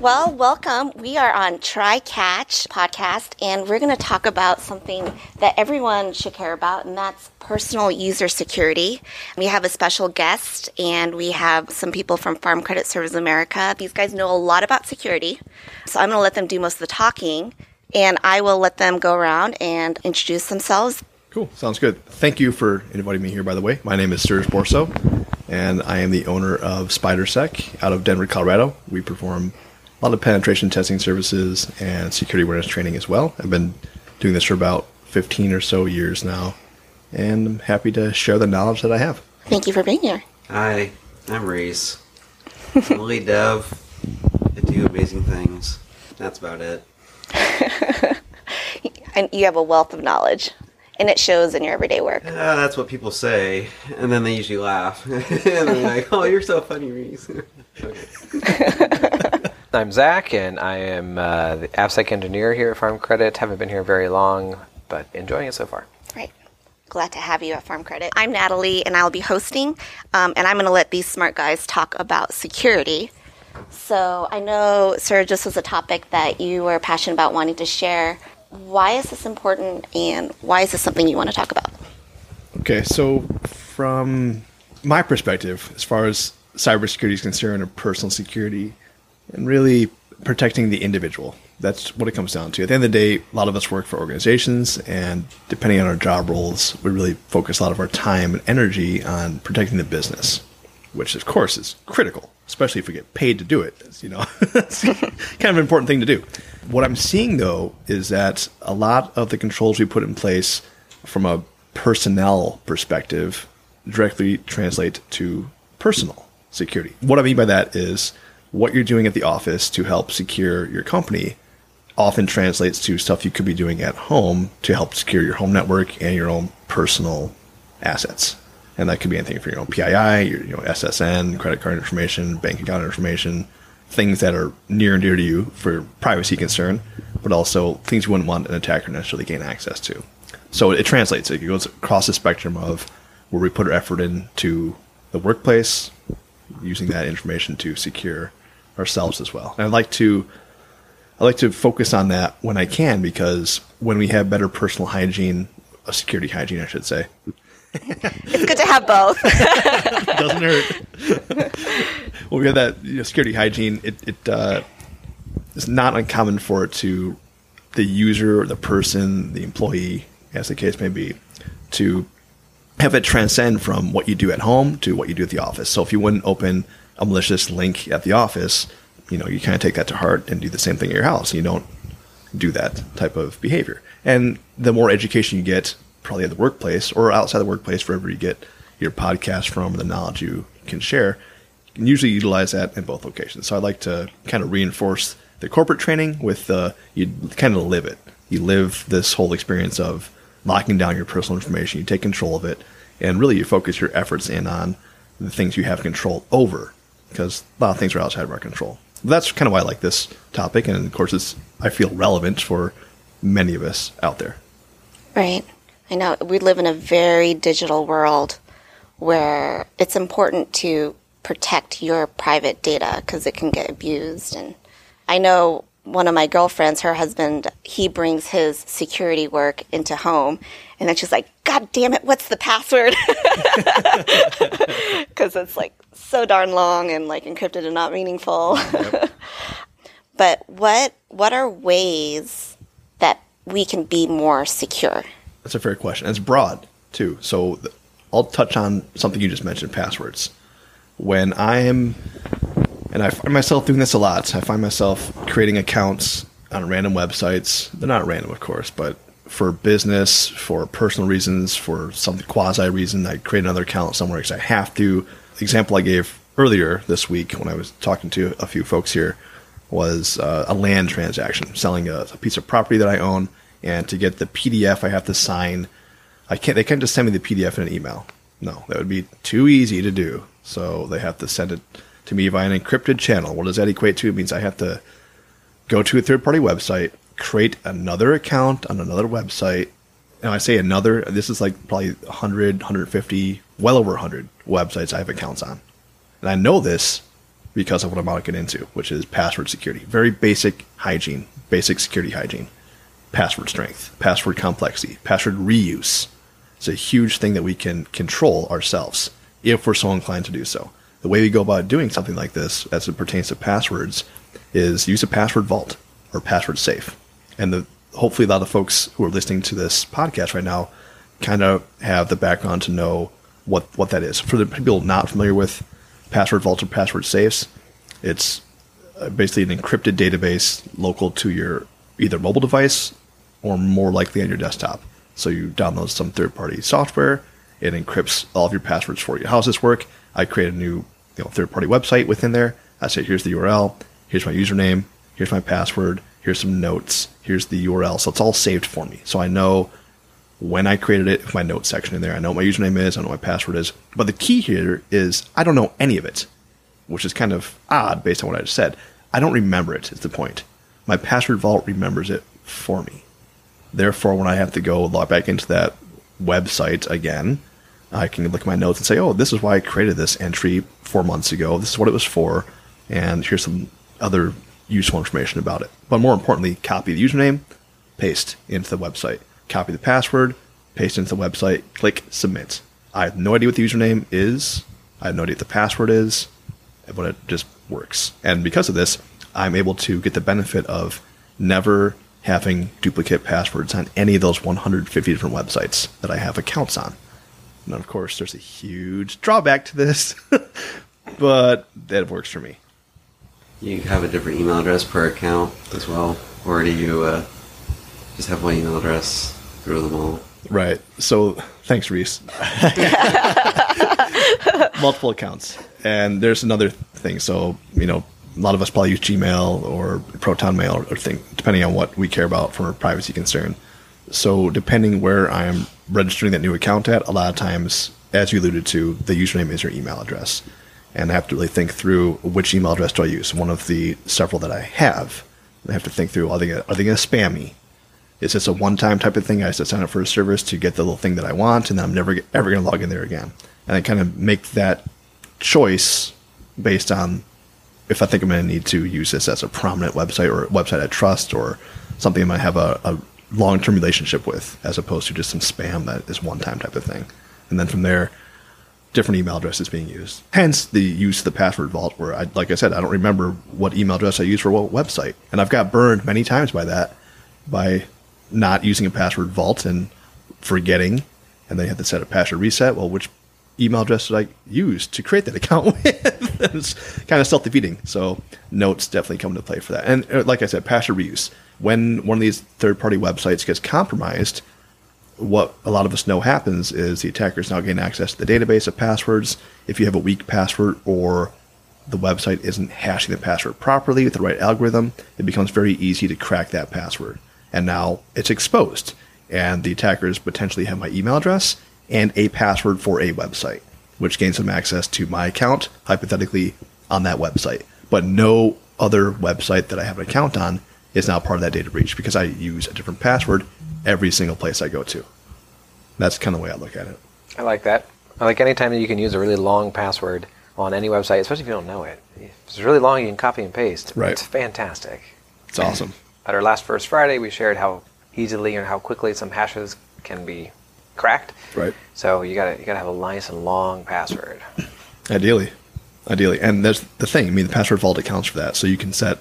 Well, welcome. We are on Try Catch podcast, and we're going to talk about something that everyone should care about, and that's personal user security. We have a special guest, and we have some people from Farm Credit Service America. These guys know a lot about security, so I'm going to let them do most of the talking, and I will let them go around and introduce themselves. Cool. Sounds good. Thank you for inviting me here, by the way. My name is Serge Borso, and I am the owner of SpyderSec out of Denver, Colorado. We perform a lot of penetration testing services and security awareness training as well. I've been doing this for about 15 or so years now, and I'm happy to share the knowledge that I have. Thank you for being here. Hi, I'm Reese. I'm a lead dev. I do amazing things. That's about it. and you have a wealth of knowledge, and it shows in your everyday work. Uh, that's what people say, and then they usually laugh. and they're like, oh, you're so funny, Reese. I'm Zach, and I am uh, the AppSec engineer here at Farm Credit. Haven't been here very long, but enjoying it so far. Right. Glad to have you at Farm Credit. I'm Natalie, and I'll be hosting, um, and I'm going to let these smart guys talk about security. So I know, sir, this was a topic that you were passionate about wanting to share. Why is this important, and why is this something you want to talk about? Okay, so from my perspective, as far as cybersecurity is concerned, or personal security, and really protecting the individual. That's what it comes down to. At the end of the day, a lot of us work for organizations, and depending on our job roles, we really focus a lot of our time and energy on protecting the business, which of course is critical, especially if we get paid to do it. You know, it's kind of an important thing to do. What I'm seeing though is that a lot of the controls we put in place from a personnel perspective directly translate to personal security. What I mean by that is what you're doing at the office to help secure your company often translates to stuff you could be doing at home to help secure your home network and your own personal assets. And that could be anything from your own PII, your you know, SSN, credit card information, bank account information, things that are near and dear to you for privacy concern, but also things you wouldn't want an attacker necessarily gain access to. So it translates. It goes across the spectrum of where we put our effort into the workplace, using that information to secure ourselves as well. And I like to I like to focus on that when I can because when we have better personal hygiene, a security hygiene, I should say. It's good to have both. Doesn't hurt. well, we have that you know, security hygiene, it, it uh, it's not uncommon for it to the user, the person, the employee, as the case may be, to have it transcend from what you do at home to what you do at the office. So if you wouldn't open a malicious link at the office, you know, you kind of take that to heart and do the same thing at your house. You don't do that type of behavior. And the more education you get, probably at the workplace or outside the workplace, wherever you get your podcast from, the knowledge you can share, you can usually utilize that in both locations. So I like to kind of reinforce the corporate training with uh, you kind of live it. You live this whole experience of locking down your personal information. You take control of it, and really you focus your efforts in on the things you have control over because a lot of things are outside of our control. That's kind of why I like this topic, and of course, it's I feel relevant for many of us out there. Right. I know we live in a very digital world where it's important to protect your private data because it can get abused. And I know one of my girlfriends, her husband, he brings his security work into home, and then she's like, "God damn it, what's the password?" Because it's like so darn long and like encrypted and not meaningful. Yep. but what what are ways that we can be more secure? That's a fair question. It's broad too. So I'll touch on something you just mentioned: passwords. When I am, and I find myself doing this a lot. I find myself creating accounts on random websites. They're not random, of course, but for business, for personal reasons, for some quasi reason, I create another account somewhere because I have to the example I gave earlier this week when I was talking to a few folks here was uh, a land transaction, selling a, a, piece of property that I own, and to get the PDF, I have to sign. I can't. They can't just send me the PDF in an email. No, that would be too easy to do. So they have to send it to me via an encrypted channel. What does that equate to? It means I have to go to a third-party website, create another account on another website, and I say another, this is like probably 100, 150, well over 100 websites I have accounts on. And I know this because of what I'm about to get into, which is password security. Very basic hygiene, basic security hygiene. Password strength, password complexity, password reuse. It's a huge thing that we can control ourselves if we're so inclined to do so. The way we go about doing something like this, as it pertains to passwords, is use a password vault or password safe. And the, hopefully, a lot of folks who are listening to this podcast right now kind of have the background to know what, what that is. For the people not familiar with password vaults or password safes, it's uh, basically an encrypted database local to your either mobile device or more likely on your desktop. So you download some third party software, it encrypts all of your passwords for you. How does this work? I create a new you know, third party website within there. I say, here's the URL, here's my username, here's my password, here's some notes, here's the URL. So it's all saved for me. So I know when I created it, my notes section in there. I know what my username is, I know what my password is. But the key here is I don't know any of it, which is kind of odd based on what I just said. I don't remember it, is the point. My password vault remembers it for me. Therefore, when I have to go log back into that website again, I can look at my notes and say, oh, this is why I created this entry four months ago. This is what it was for. And here's some other useful information about it. But more importantly, copy the username, paste into the website. Copy the password, paste into the website, click submit. I have no idea what the username is. I have no idea what the password is, but it just works. And because of this, I'm able to get the benefit of never having duplicate passwords on any of those 150 different websites that I have accounts on. And of course, there's a huge drawback to this, but that works for me. You have a different email address per account as well, or do you uh, just have one email address through them all? Right. So thanks, Reese. Multiple accounts. And there's another thing. So, you know, a lot of us probably use Gmail or Proton Mail or thing, depending on what we care about from a privacy concern. So, depending where I'm registering that new account at, a lot of times, as you alluded to, the username is your email address. And I have to really think through which email address do I use. One of the several that I have, I have to think through are they gonna, are they going to spam me? Is this a one time type of thing? I have to sign up for a service to get the little thing that I want, and then I'm never ever going to log in there again. And I kind of make that choice based on if I think I'm going to need to use this as a prominent website or website I trust or something I might have a, a long term relationship with, as opposed to just some spam that is one time type of thing. And then from there, different email addresses being used. Hence the use of the password vault, where I, like I said, I don't remember what email address I use for what website, and I've got burned many times by that, by not using a password vault and forgetting, and then you have to set a password reset. Well, which email address did I use to create that account with? it's kind of self defeating. So notes definitely come into play for that. And uh, like I said, password reuse. When one of these third party websites gets compromised, what a lot of us know happens is the attackers now gain access to the database of passwords. If you have a weak password or the website isn't hashing the password properly with the right algorithm, it becomes very easy to crack that password. And now it's exposed. And the attackers potentially have my email address and a password for a website, which gains them access to my account, hypothetically, on that website. But no other website that I have an account on is now part of that data breach because I use a different password every single place I go to. That's kind of the way I look at it. I like that. I like anytime that you can use a really long password on any website, especially if you don't know it. If it's really long, you can copy and paste. Right. It's fantastic. It's awesome. At our last First Friday, we shared how easily and how quickly some hashes can be cracked. Right. So you gotta you gotta have a nice and long password. Ideally. Ideally. And there's the thing. I mean, the password vault accounts for that. So you can set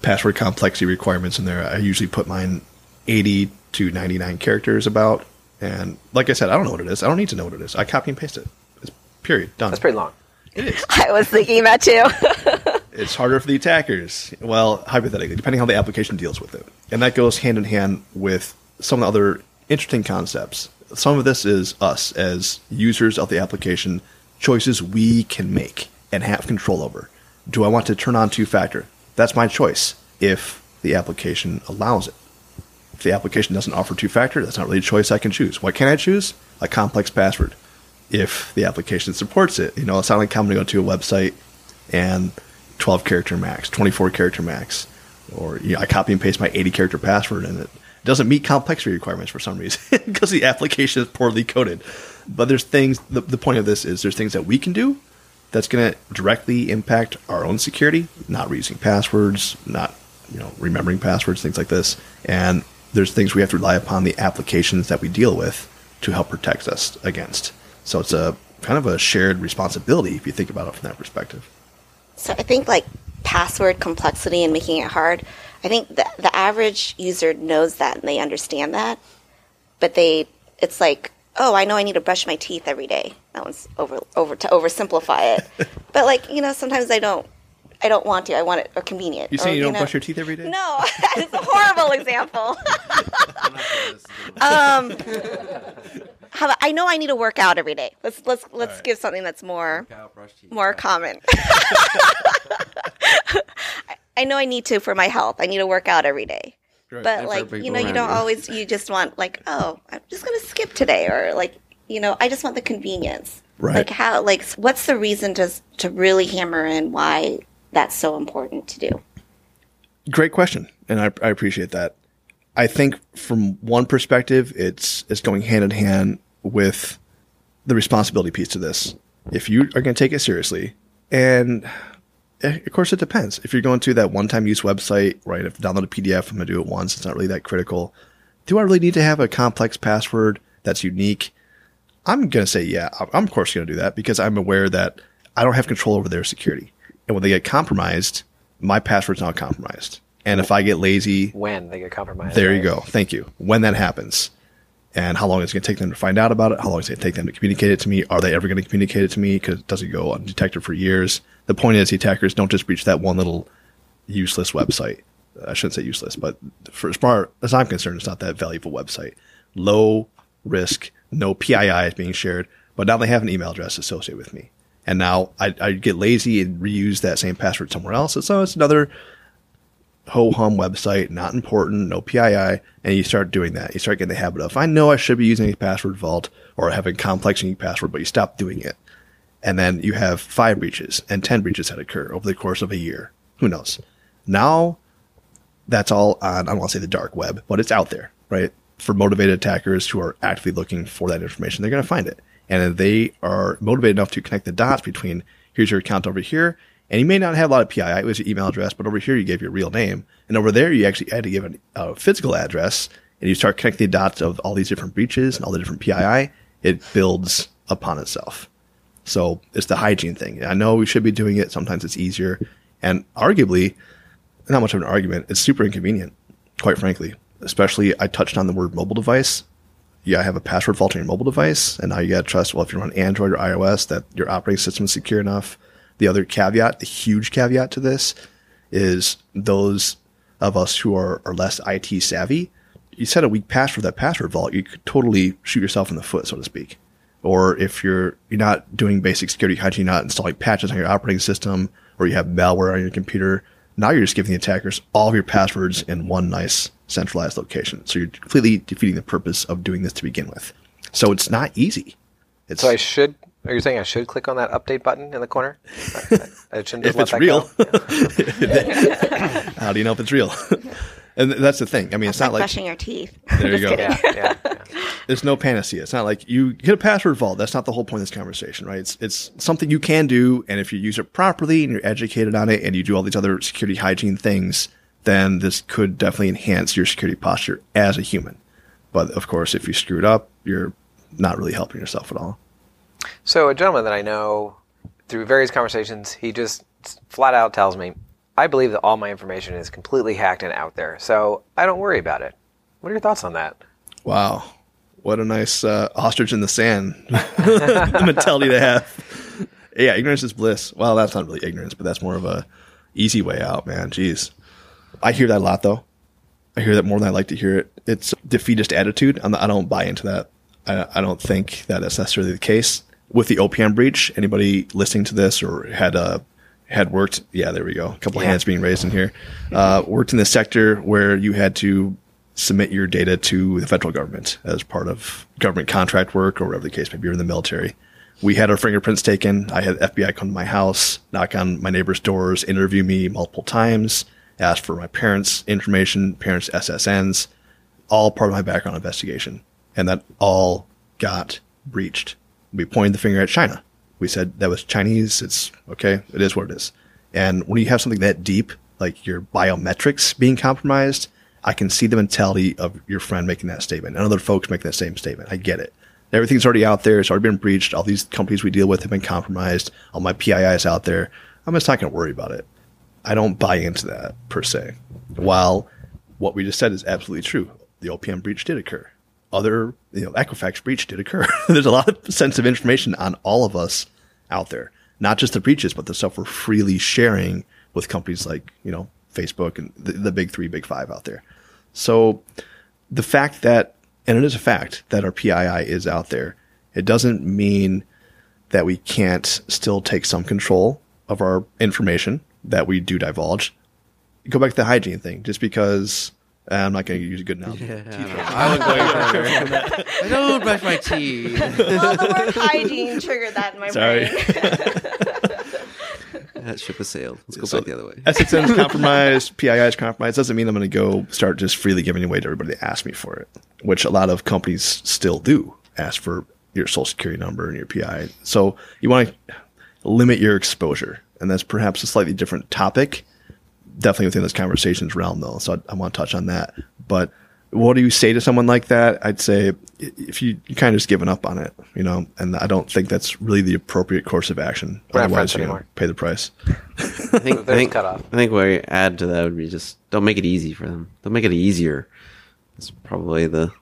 password complexity requirements in there. I usually put mine 80 to 99 characters about. And like I said, I don't know what it is. I don't need to know what it is. I copy and paste it. It's period. Done. That's pretty long. It is. I was thinking that too. it's harder for the attackers. Well, hypothetically, depending how the application deals with it. And that goes hand in hand with some of the other interesting concepts. Some of this is us as users of the application, choices we can make and have control over. Do I want to turn on two factor? That's my choice if the application allows it. If the application doesn't offer two factor, that's not really a choice I can choose. What can I choose? A complex password. If the application supports it, you know, it's not like go to a website and 12 character max, 24 character max, or you know, I copy and paste my 80 character password in it doesn't meet complexity requirements for some reason because the application is poorly coded. But there's things. The, the point of this is there's things that we can do that's going to directly impact our own security, not reusing passwords, not you know remembering passwords, things like this. And there's things we have to rely upon the applications that we deal with to help protect us against. So it's a kind of a shared responsibility if you think about it from that perspective. So I think like password complexity and making it hard. I think the, the average user knows that and they understand that, but they it's like, oh, I know I need to brush my teeth every day. That one's over over to oversimplify it, but like you know sometimes I don't. I don't want to. I want it or convenient. You saying or, you don't know- brush your teeth every day? No, it's a horrible example. um, how about, I know I need to work out every day. Let's let's let's give something that's more more common. I- know I need to for my health. I need to work out every day. Right. But And like you know, you don't you. always. You just want like, oh, I'm just gonna skip today, or like you know, I just want the convenience. Right. Like how? Like what's the reason to to really hammer in why that's so important to do? Great question, and I, I appreciate that. I think from one perspective, it's it's going hand in hand with the responsibility piece to this. If you are going to take it seriously, and Eh, of course it depends. If you're going to that one-time use website, right? If I download a PDF, I'm going to do it once. It's not really that critical. Do I really need to have a complex password that's unique? I'm going to say, yeah, I'm- I'm of course going to do that because I'm aware that I don't have control over their security. And when they get compromised, my password's not compromised. And if I get lazy, When they get compromised. there you go. Thank you. When that happens, and how long it's going to take them to find out about it, how long it's going to take them to communicate it to me. Are they ever going to communicate it to me? Because it doesn't go undetected for years. The point is, the attackers don't just breach that one little useless website. I shouldn't say useless, but for as far as I'm concerned, it's not that valuable website. Low risk, no PII is being shared, but now they have an email address associated with me. And now I, I get lazy and reuse that same password somewhere else. So it's another ho hum website, not important, no PII, and you start doing that. You start getting the habit of, I know I should be using a password vault or having complex unique password, but you stop doing it. And then you have five breaches and 10 breaches that occur over the course of a year. Who knows? Now that's all on, I don't want to say the dark web, but it's out there, right? For motivated attackers who are actively looking for that information, they're going to find it. And they are motivated enough to connect the dots between here's your account over here, and you may not have a lot of PII, it was your email address, but over here you gave your real name. And over there you actually had to give a physical address, and you start connecting the dots of all these different breaches and all the different PII, it builds upon itself. So it's the hygiene thing. I know we should be doing it. Sometimes it's easier. And arguably, not much of an argument, it's super inconvenient, quite frankly. Especially, I touched on the word mobile device. Yeah, I have a password vault on your mobile device, and now you got to trust, well, if you're on Android or iOS, that your operating system is secure enough. The other caveat, the huge caveat to this, is those of us who are, are less IT savvy, you set a weak password for that password vault, you could totally shoot yourself in the foot, so to speak. Or if you're you're not doing basic security hygiene, not installing patches on your operating system, or you have malware on your computer, now you're just giving the attackers all of your passwords in one nice centralized location. So you're completely defeating the purpose of doing this to begin with. So it's not easy. It's So I should. Are you saying I should click on that update button in the corner? I, I- I shouldn't if it's real. go? How do you know if it's real? and that's the thing. I mean, it's not like like brushing your teeth. There you go. Yeah, yeah, yeah. there's no panacea. It's not like you get a password vault. That's not the whole point of this conversation, right? It's it's something you can do, and if you use it properly and you're educated on it, and you do all these other security hygiene things, then this could definitely enhance your security posture as a human. But of course, if you screw it up, you're not really helping yourself at all. So a gentleman that I know through various conversations, he just flat out tells me, "I believe that all my information is completely hacked and out there, so I don't worry about it." What are your thoughts on that? Wow, what a nice uh, ostrich in the sand mentality to have. Yeah, ignorance is bliss. Well, that's not really ignorance, but that's more of a easy way out, man. Jeez, I hear that a lot though. I hear that more than I like to hear it. It's defeatist attitude. I'm, I don't buy into that. I, I don't think that that is necessarily the case with the OPM breach. Anybody listening to this or had uh, had worked? Yeah, there we go. A couple Yeah. hands being raised in here. Uh, worked in the sector where you had to submit your data to the federal government as part of government contract work or whatever the case may be. You're in the military. We had our fingerprints taken. I had FBI come to my house, knock on my neighbors' doors, interview me multiple times, ask for my parents' information, parents' SSNs, all part of my background investigation. And that all got breached. We pointed the finger at China. We said that was Chinese. It's okay. It is what it is. And when you have something that deep, like your biometrics being compromised, I can see the mentality of your friend making that statement and other folks making that same statement. I get it. Everything's already out there. It's already been breached. All these companies we deal with have been compromised. All my PII is out there. I'm just not going to worry about it. I don't buy into that per se. While what we just said is absolutely true, the OPM breach did occur. Other, you know, Equifax breach did occur. There's a lot of sensitive information on all of us out there, not just the breaches, but the stuff we're freely sharing with companies like, you know, Facebook and the, the big three, big five out there. So the fact that, and it is a fact that our PII is out there, it doesn't mean that we can't still take some control of our information that we do divulge. Go back to the hygiene thing, just because uh, I'm not going to use a good analogy. I was going further. I don't brush my teeth. well, the word hygiene triggered that in my Sorry. brain. That ship has sailed. Let's go So- back the other way. SXM is compromised, PII is compromised. Doesn't mean I'm going to go start just freely giving away to everybody that asks me for it, which a lot of companies still do ask for your social security number and your PI. So you want to limit your exposure, and that's perhaps a slightly different topic. Definitely within this conversation's realm, though. So I, I want to touch on that. But what do you say to someone like that? I'd say if you, you kind of just given up on it, you know, and I don't think that's really the appropriate course of action. We're not Otherwise, friends you're gonna anymore. pay the price. I think, I think, cut off. I think what I add to that would be just don't make it easy for them. Don't make it easier. That's probably the,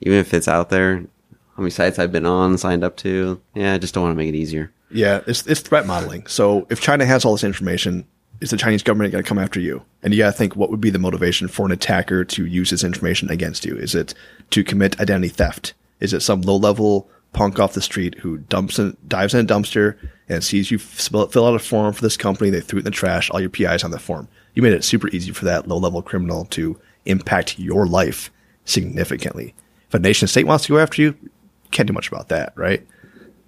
even if it's out there, how many sites I've been on, signed up to. Yeah, I just don't want to make it easier. Yeah, it's it's threat modeling. So if China has all this information, is the Chinese government going to come after you? And you got to think what would be the motivation for an attacker to use this information against you? Is it to commit identity theft? Is it some low level punk off the street who dumps in, dives in a dumpster and sees you fill out a form for this company? They threw it in the trash. All your PIs on the form. You made it super easy for that low level criminal to impact your life significantly. If a nation state wants to go after you, can't do much about that, right?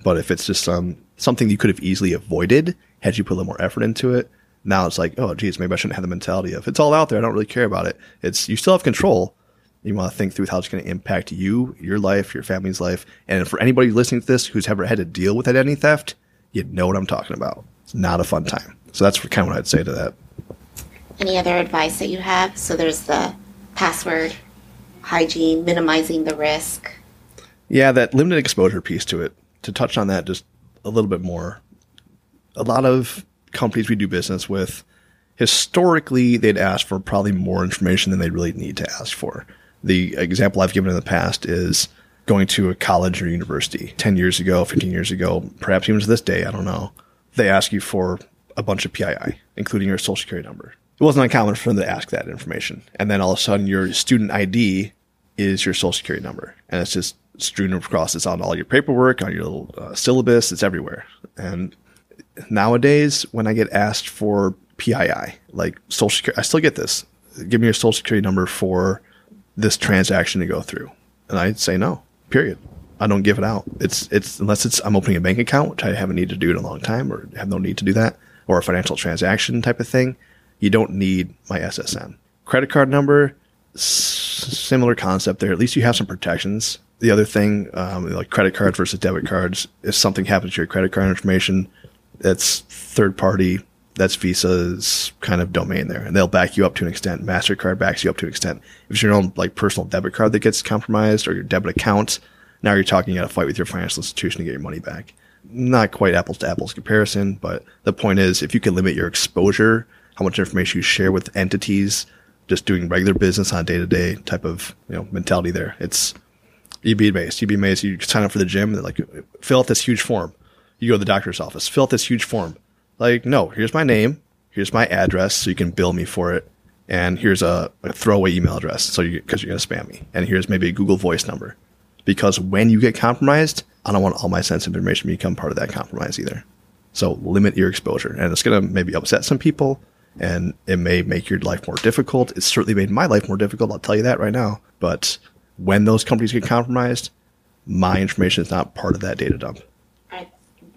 But if it's just um, something you could have easily avoided had you put a little more effort into it, now it's like, oh, geez, maybe I shouldn't have the mentality of it's all out there. I don't really care about it. It's you still have control. You want to think through how it's going to impact you, your life, your family's life, and for anybody listening to this who's ever had to deal with identity theft, you know what I'm talking about. It's not a fun time. So that's kind of what I'd say to that. Any other advice that you have? So there's the password, hygiene, minimizing the risk. Yeah, that limited exposure piece to it. To touch on that just a little bit more, a lot of companies we do business with, historically, they'd ask for probably more information than they really need to ask for. The example I've given in the past is going to a college or university 10 years ago, 15 years ago, perhaps even to this day, I don't know. They ask you for a bunch of PII, including your social security number. It wasn't uncommon for them to ask that information. And then all of a sudden, your student ID is your social security number. And it's just strewn across. It's on all your paperwork, on your little uh, syllabus. It's everywhere. And nowadays, when I get asked for PII, like social security, I still get this. Give me your social security number for this transaction to go through. And I say no, period. I don't give it out. It's, it's, unless it's, I'm opening a bank account, which I haven't needed to do in a long time or have no need to do that, or a financial transaction type of thing. You don't need my SSN. Credit card number, similar concept there. At least you have some protections. The other thing, um, like credit cards versus debit cards, if something happens to your credit card information, that's third party. That's Visa's kind of domain there, and they'll back you up to an extent. Mastercard backs you up to an extent. If it's your own like personal debit card that gets compromised or your debit account, now you're talking you a fight with your financial institution to get your money back. Not quite apples to apples comparison, but the point is, if you can limit your exposure, how much information you share with entities, just doing regular business on day to day type of you know mentality there, it's you'd be amazed. You'd be amazed. You sign up for the gym, they're like, fill out this huge form. You go to the doctor's office, fill out this huge form. Like, no, here's my name, here's my address, so you can bill me for it, and here's a, a throwaway email address, so you because you're gonna spam me, and here's maybe a Google Voice number, because when you get compromised, I don't want all my sensitive information to become part of that compromise either. So limit your exposure, and it's gonna maybe upset some people, and it may make your life more difficult. It's certainly made my life more difficult. I'll tell you that right now. But when those companies get compromised, my information is not part of that data dump.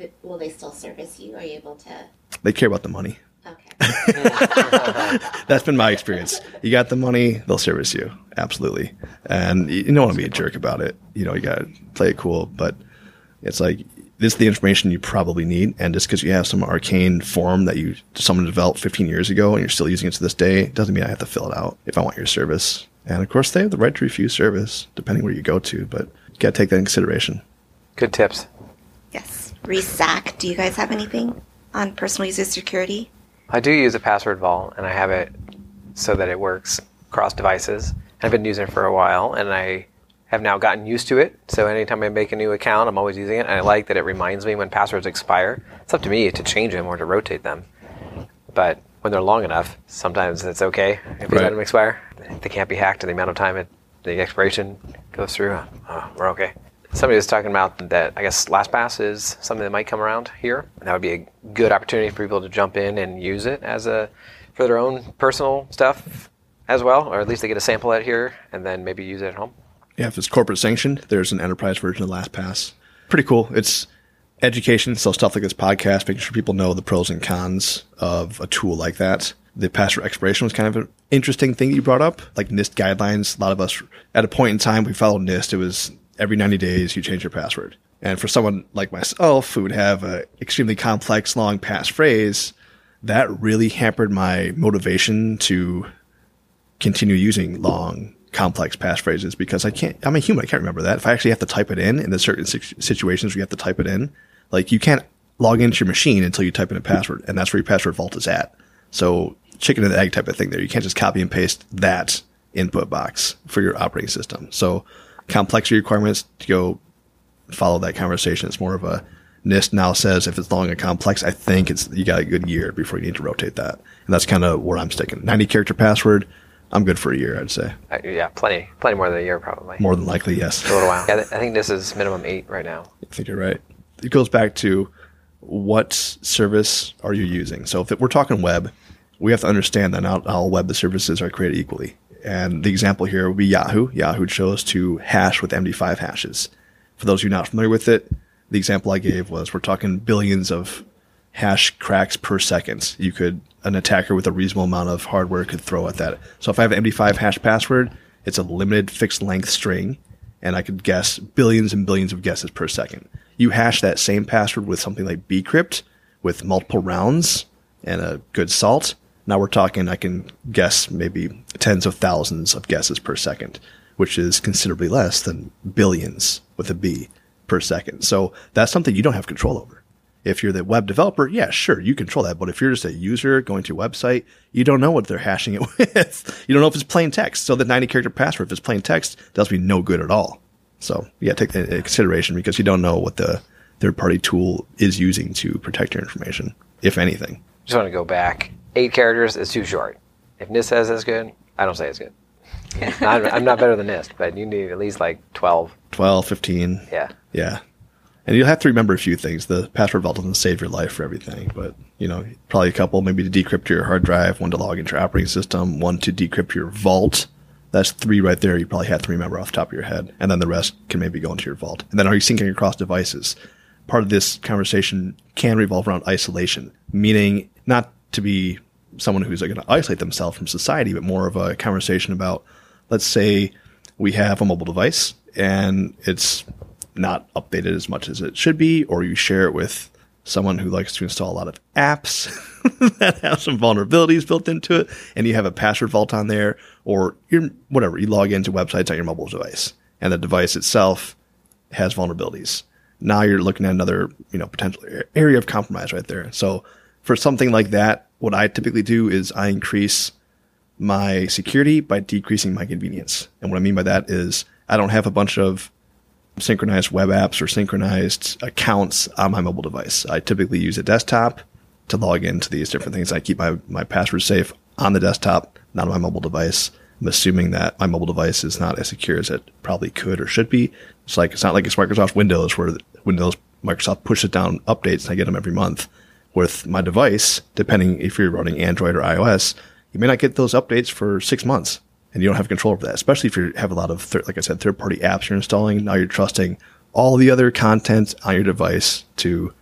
Are, th- will they still service you? Are you able to? They care about the money. Okay. That's been my experience. You got the money, they'll service you. Absolutely. And you don't want to be a jerk about it. You know, you got to play it cool, but it's like, this is the information you probably need. And just because you have some arcane form that you, someone developed 15 years ago and you're still using it to this day, doesn't mean I have to fill it out if I want your service. And of course, they have the right to refuse service depending where you go to, but you got to take that in consideration. Good tips. Yes. Reese, Zach, do you guys have anything on personal user security? I do use a password vault, and I have it so that it works across devices. I've been using it for a while, and I have now gotten used to it. So anytime I make a new account, I'm always using it, and I like that it reminds me when passwords expire. It's up to me to change them or to rotate them. But when they're long enough, sometimes it's okay if you Right. let them expire. They can't be hacked, and the amount of time it, the expiration goes through, oh, we're okay. Somebody was talking about that. I guess LastPass is something that might come around here. And that would be a good opportunity for people to jump in and use it as a for their own personal stuff as well, or at least they get a sample at here and then maybe use it at home. Yeah, if it's corporate sanctioned, there's an enterprise version of LastPass. Pretty cool. It's education, so stuff like this podcast, making sure people know the pros and cons of a tool like that. The password expiration was kind of an interesting thing that you brought up, like NIST guidelines. A lot of us, at a point in time, we followed NIST. It was every 90 days you change your password. And for someone like myself who would have an extremely complex, long passphrase, that really hampered my motivation to continue using long, complex passphrases because I can't. I'm a human. I can't remember that. If I actually have to type it in in the certain situations where you have to type it in, like you can't log into your machine until you type in a password, and that's where your password vault is at. So chicken and egg type of thing there. You can't just copy and paste that input box for your operating system. So complexity requirements to go follow that conversation. It's more of a NIST now says if it's long and complex, I think it's you got a good year before you need to rotate that, and that's kind of where I'm sticking. 90 character password. I'm good for a year, I'd say. Uh, yeah, plenty, plenty more than a year probably. More than likely, yes. a little while. Yeah, I think NIST is minimum eight right now. I think you're right. It goes back to what service are you using? So if it, we're talking web, we have to understand that not all web services are created equally. And the example here would be Yahoo. Yahoo chose to hash with MD5 hashes. For those of you not familiar with it, the example I gave was we're talking billions of hash cracks per second. You could an attacker with a reasonable amount of hardware could throw at that. So if I have an MD5 hash password, it's a limited fixed length string, and I could guess billions and billions of guesses per second. You hash that same password with something like bcrypt with multiple rounds and a good salt. Now we're talking I can guess maybe tens of thousands of guesses per second, which is considerably less than billions with a B per second. So that's something you don't have control over. If you're the web developer, yeah, sure, you control that. But if you're just a user going to a website, you don't know what they're hashing it with. you don't know if it's plain text. So the 90 character password, if it's plain text, does be no good at all. So yeah, take that into consideration because you don't know what the third party tool is using to protect your information, if anything. Just want to go back. Eight characters is too short. If NIST says it's good, I don't say it's good. I'm, I'm not better than NIST, but you need at least like 12. 12, 15. Yeah. Yeah. And you'll have to remember a few things. The password vault doesn't save your life for everything, but you know, probably a couple, maybe to decrypt your hard drive, one to log into your operating system, one to decrypt your vault. That's three right there. You probably have to remember off the top of your head. And then the rest can maybe go into your vault. And then are you syncing across devices? Part of this conversation can revolve around isolation, meaning not to be someone who's going to isolate themselves from society, but more of a conversation about, let's say we have a mobile device and it's not updated as much as it should be, or you share it with someone who likes to install a lot of apps that have some vulnerabilities built into it, and you have a password vault on there, or you're whatever, you log into websites on your mobile device, and the device itself has vulnerabilities. Now you're looking at another, you know, potential area of compromise right there. So for something like that, what I typically do is I increase my security by decreasing my convenience. And what I mean by that is I don't have a bunch of synchronized web apps or synchronized accounts on my mobile device. I typically use a desktop to log into these different things. I keep my, my password safe on the desktop, not on my mobile device. I'm assuming that my mobile device is not as secure as it probably could or should be. It's like it's not like it's Microsoft Windows where Windows Microsoft pushes down updates and I get them every month. With my device, depending if you're running Android or iOS, you may not get those updates for six months and you don't have control over that, especially if you have a lot of, thir- like I said, third party apps you're installing. Now you're trusting all the other content on your device to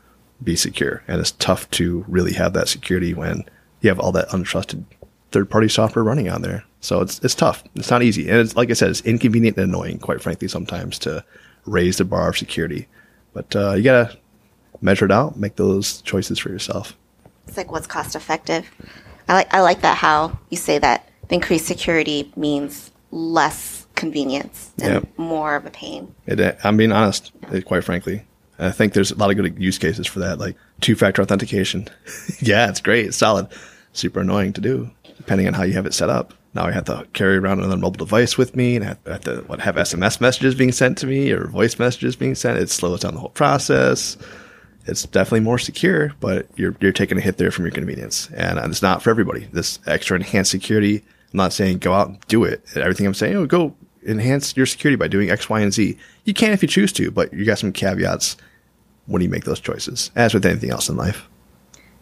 be secure. And it's tough to really have that security when you have all that untrusted third party software running on there. So it's it's tough. It's not easy, and it's like I said, it's inconvenient and annoying, quite frankly, sometimes to raise the bar of security. But uh, you gotta measure it out, make those choices for yourself. It's like what's cost effective. I like I like that how you say that increased security means less convenience and more of a pain. It, I'm being honest, uh, quite frankly. And I think there's a lot of good use cases for that, like two factor authentication. yeah, it's great, it's solid, super annoying to do, depending on how you have it set up. Now I have to carry around another mobile device with me, and I have, I have to what have SMS messages being sent to me or voice messages being sent. It slows down the whole process. It's definitely more secure, but you're you're taking a hit there from your convenience, and it's not for everybody. This extra enhanced security. I'm not saying go out and do it. Everything I'm saying, oh, go enhance your security by doing X, Y, and Z. You can if you choose to, but you got some caveats when you make those choices, as with anything else in life.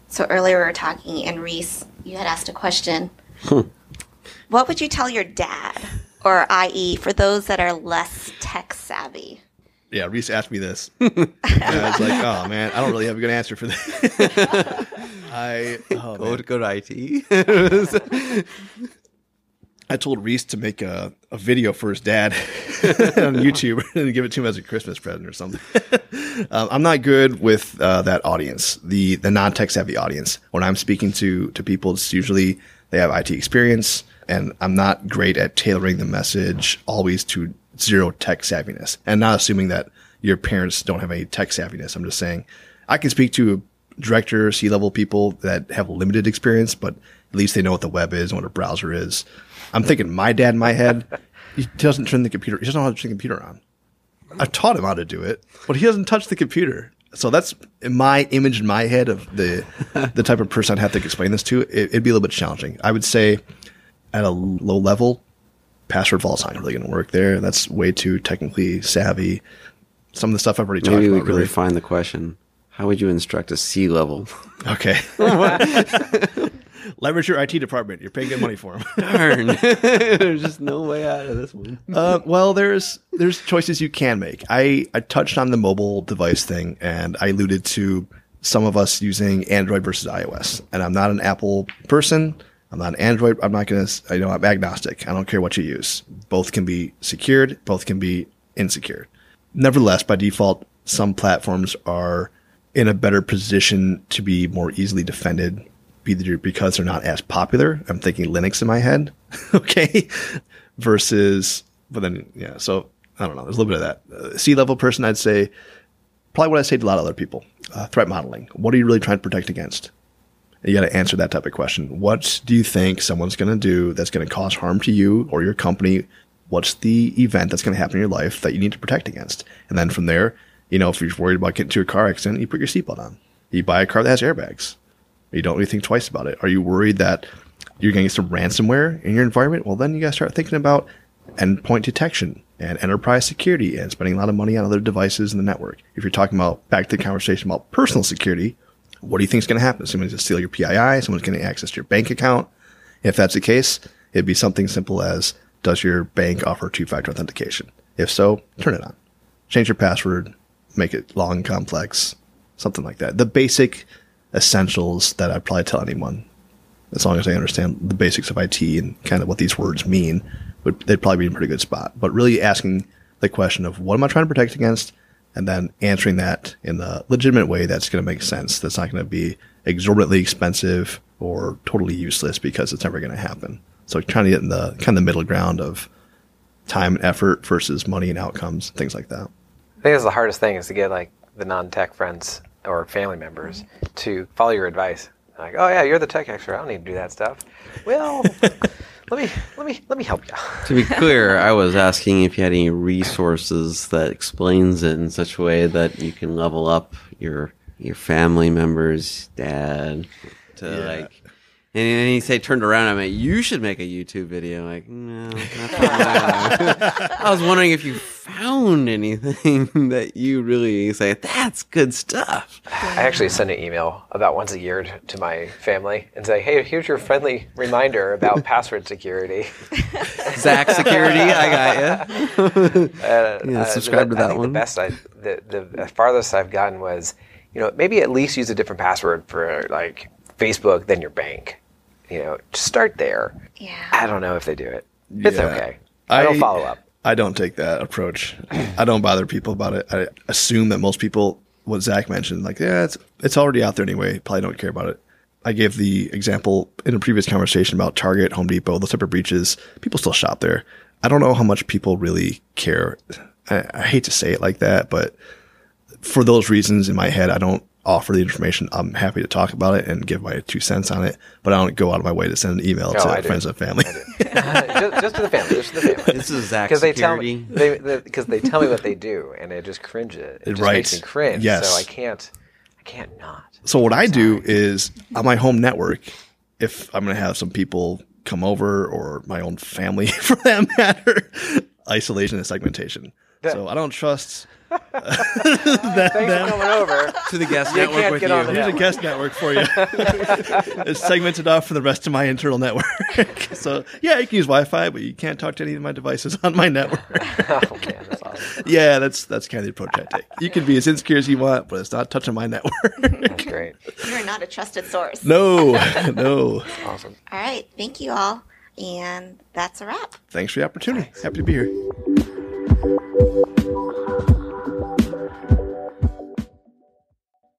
So earlier we were talking, and Reese, you had asked a question. what would you tell your dad, or i.e., for those that are less tech savvy? Yeah, Reese asked me this. and I was like, oh man, I don't really have a good answer for that. I oh, Go man. to, go to IT. I told Reese to make a, a video for his dad on YouTube and give it to him as a Christmas present or something. um, I'm not good with uh, that audience, the the non tech savvy audience. When I'm speaking to to people, it's usually they have IT experience, and I'm not great at tailoring the message always to zero tech savviness. And not assuming that your parents don't have any tech savviness. I'm just saying I can speak to director, C level people that have limited experience, but at least they know what the web is and what a browser is. I'm thinking my dad in my head, he doesn't turn the computer, he doesn't know how to turn the computer on. I taught him how to do it, but he doesn't touch the computer. So that's my image in my head of the the type of person I'd have to explain this to. It, it'd be a little bit challenging. I would say at a low level, password vault's not really going to work there. That's way too technically savvy. Some of the stuff I've already talked about. Maybe we could Really. refine the question. How would you instruct a C level? Okay. Leverage your IT department. You're paying good money for them. Darn. There's just no way out of this one. Uh, well, there's there's choices you can make. I, I touched on the mobile device thing, and I alluded to some of us using Android versus iOS. And I'm not an Apple person. I'm not an Android. I'm not gonna. I know I'm agnostic. I don't care what you use. Both can be secured. Both can be insecure. Nevertheless, by default, some platforms are in a better position to be more easily defended, either because they're not as popular. I'm thinking Linux in my head, okay, versus, but then, yeah, so I don't know. There's a little bit of that. Uh, C level person, I'd say, probably what I say to a lot of other people uh, threat modeling. What are you really trying to protect against? You got to answer that type of question. What do you think someone's going to do that's going to cause harm to you or your company? What's the event that's going to happen in your life that you need to protect against? And then from there, you know, if you're worried about getting into a car accident, you put your seatbelt on. You buy a car that has airbags. You don't really think twice about it. Are you worried that you're going to get some ransomware in your environment? Well, then you got to start thinking about endpoint detection and enterprise security and spending a lot of money on other devices in the network. If you're talking about back to the conversation about personal security, what do you think is going to happen? Someone's going to steal your PII. Someone's going to access your bank account. If that's the case, it'd be something simple as does your bank offer two-factor authentication? If so, turn it on. Change your password, make it long, complex, something like that. The basic essentials that I'd probably tell anyone, as long as they understand the basics of IT and kind of what these words mean, would they'd probably be in a pretty good spot. But really asking the question of what am I trying to protect against, and then answering that in a legitimate way that's going to make sense. That's not going to be exorbitantly expensive or totally useless because it's never going to happen. So trying to get in the kind of the middle ground of time and effort versus money and outcomes, things like that. I think that's the hardest thing is to get like the non-tech friends or family members to follow your advice. Like, oh yeah, you're the tech expert. I don't need to do that stuff. Well, let me let me let me help you. To be clear, I was asking if you had any resources that explains it in such a way that you can level up your your family members, dad, to Yeah. like. And then he say turned around. I mean, you should make a YouTube video. Like, no, that's not I was wondering if you found anything that you really say that's good stuff. I actually send an email about once a year to, to my family and say, hey, here's your friendly reminder about password security. Zach Security, I got you. Uh, Yeah, uh, subscribe to I that think one. The best I, the, the farthest I've gotten was, you know, maybe at least use a different password for like Facebook than your bank. You know, start there. Yeah. I don't know if they do it. It's Yeah. okay. I, don't follow up. I don't take that approach. I don't bother people about it. I assume that most people, what Zach mentioned, like, yeah, it's it's already out there anyway. Probably don't care about it. I gave the example in a previous conversation about Target, Home Depot, those type of breaches. People still shop there. I don't know how much people really care. I, I hate to say it like that, but for those reasons in my head, I don't offer the information. I'm happy to talk about it and give my two cents on it, but I don't go out of my way to send an email I to do. friends and family. just, just to the family. Just to the family. This is Zach because they tell me Security. they because they, tell me what they do, and it just cringes. It just Right. makes me cringe. Yes. So I can't. I can't not. So what I do is on my home network, if I'm going to have some people come over or my own family for that matter, isolation and segmentation. So I don't trust. Thanks for coming over. to the guest You network with you. on the Here's a guest network for you. it's segmented off from the rest of my internal network. so yeah, you can use Wi-Fi, but you can't talk to any of my devices on my network. Oh man, that's awesome. yeah, that's that's kind of the approach I take. You can be as insecure as you want, but it's not touching my network. That's great. You're not a trusted source. no, no. Awesome. All right. Thank you all. And that's a wrap. Thanks for the opportunity. Happy to be here.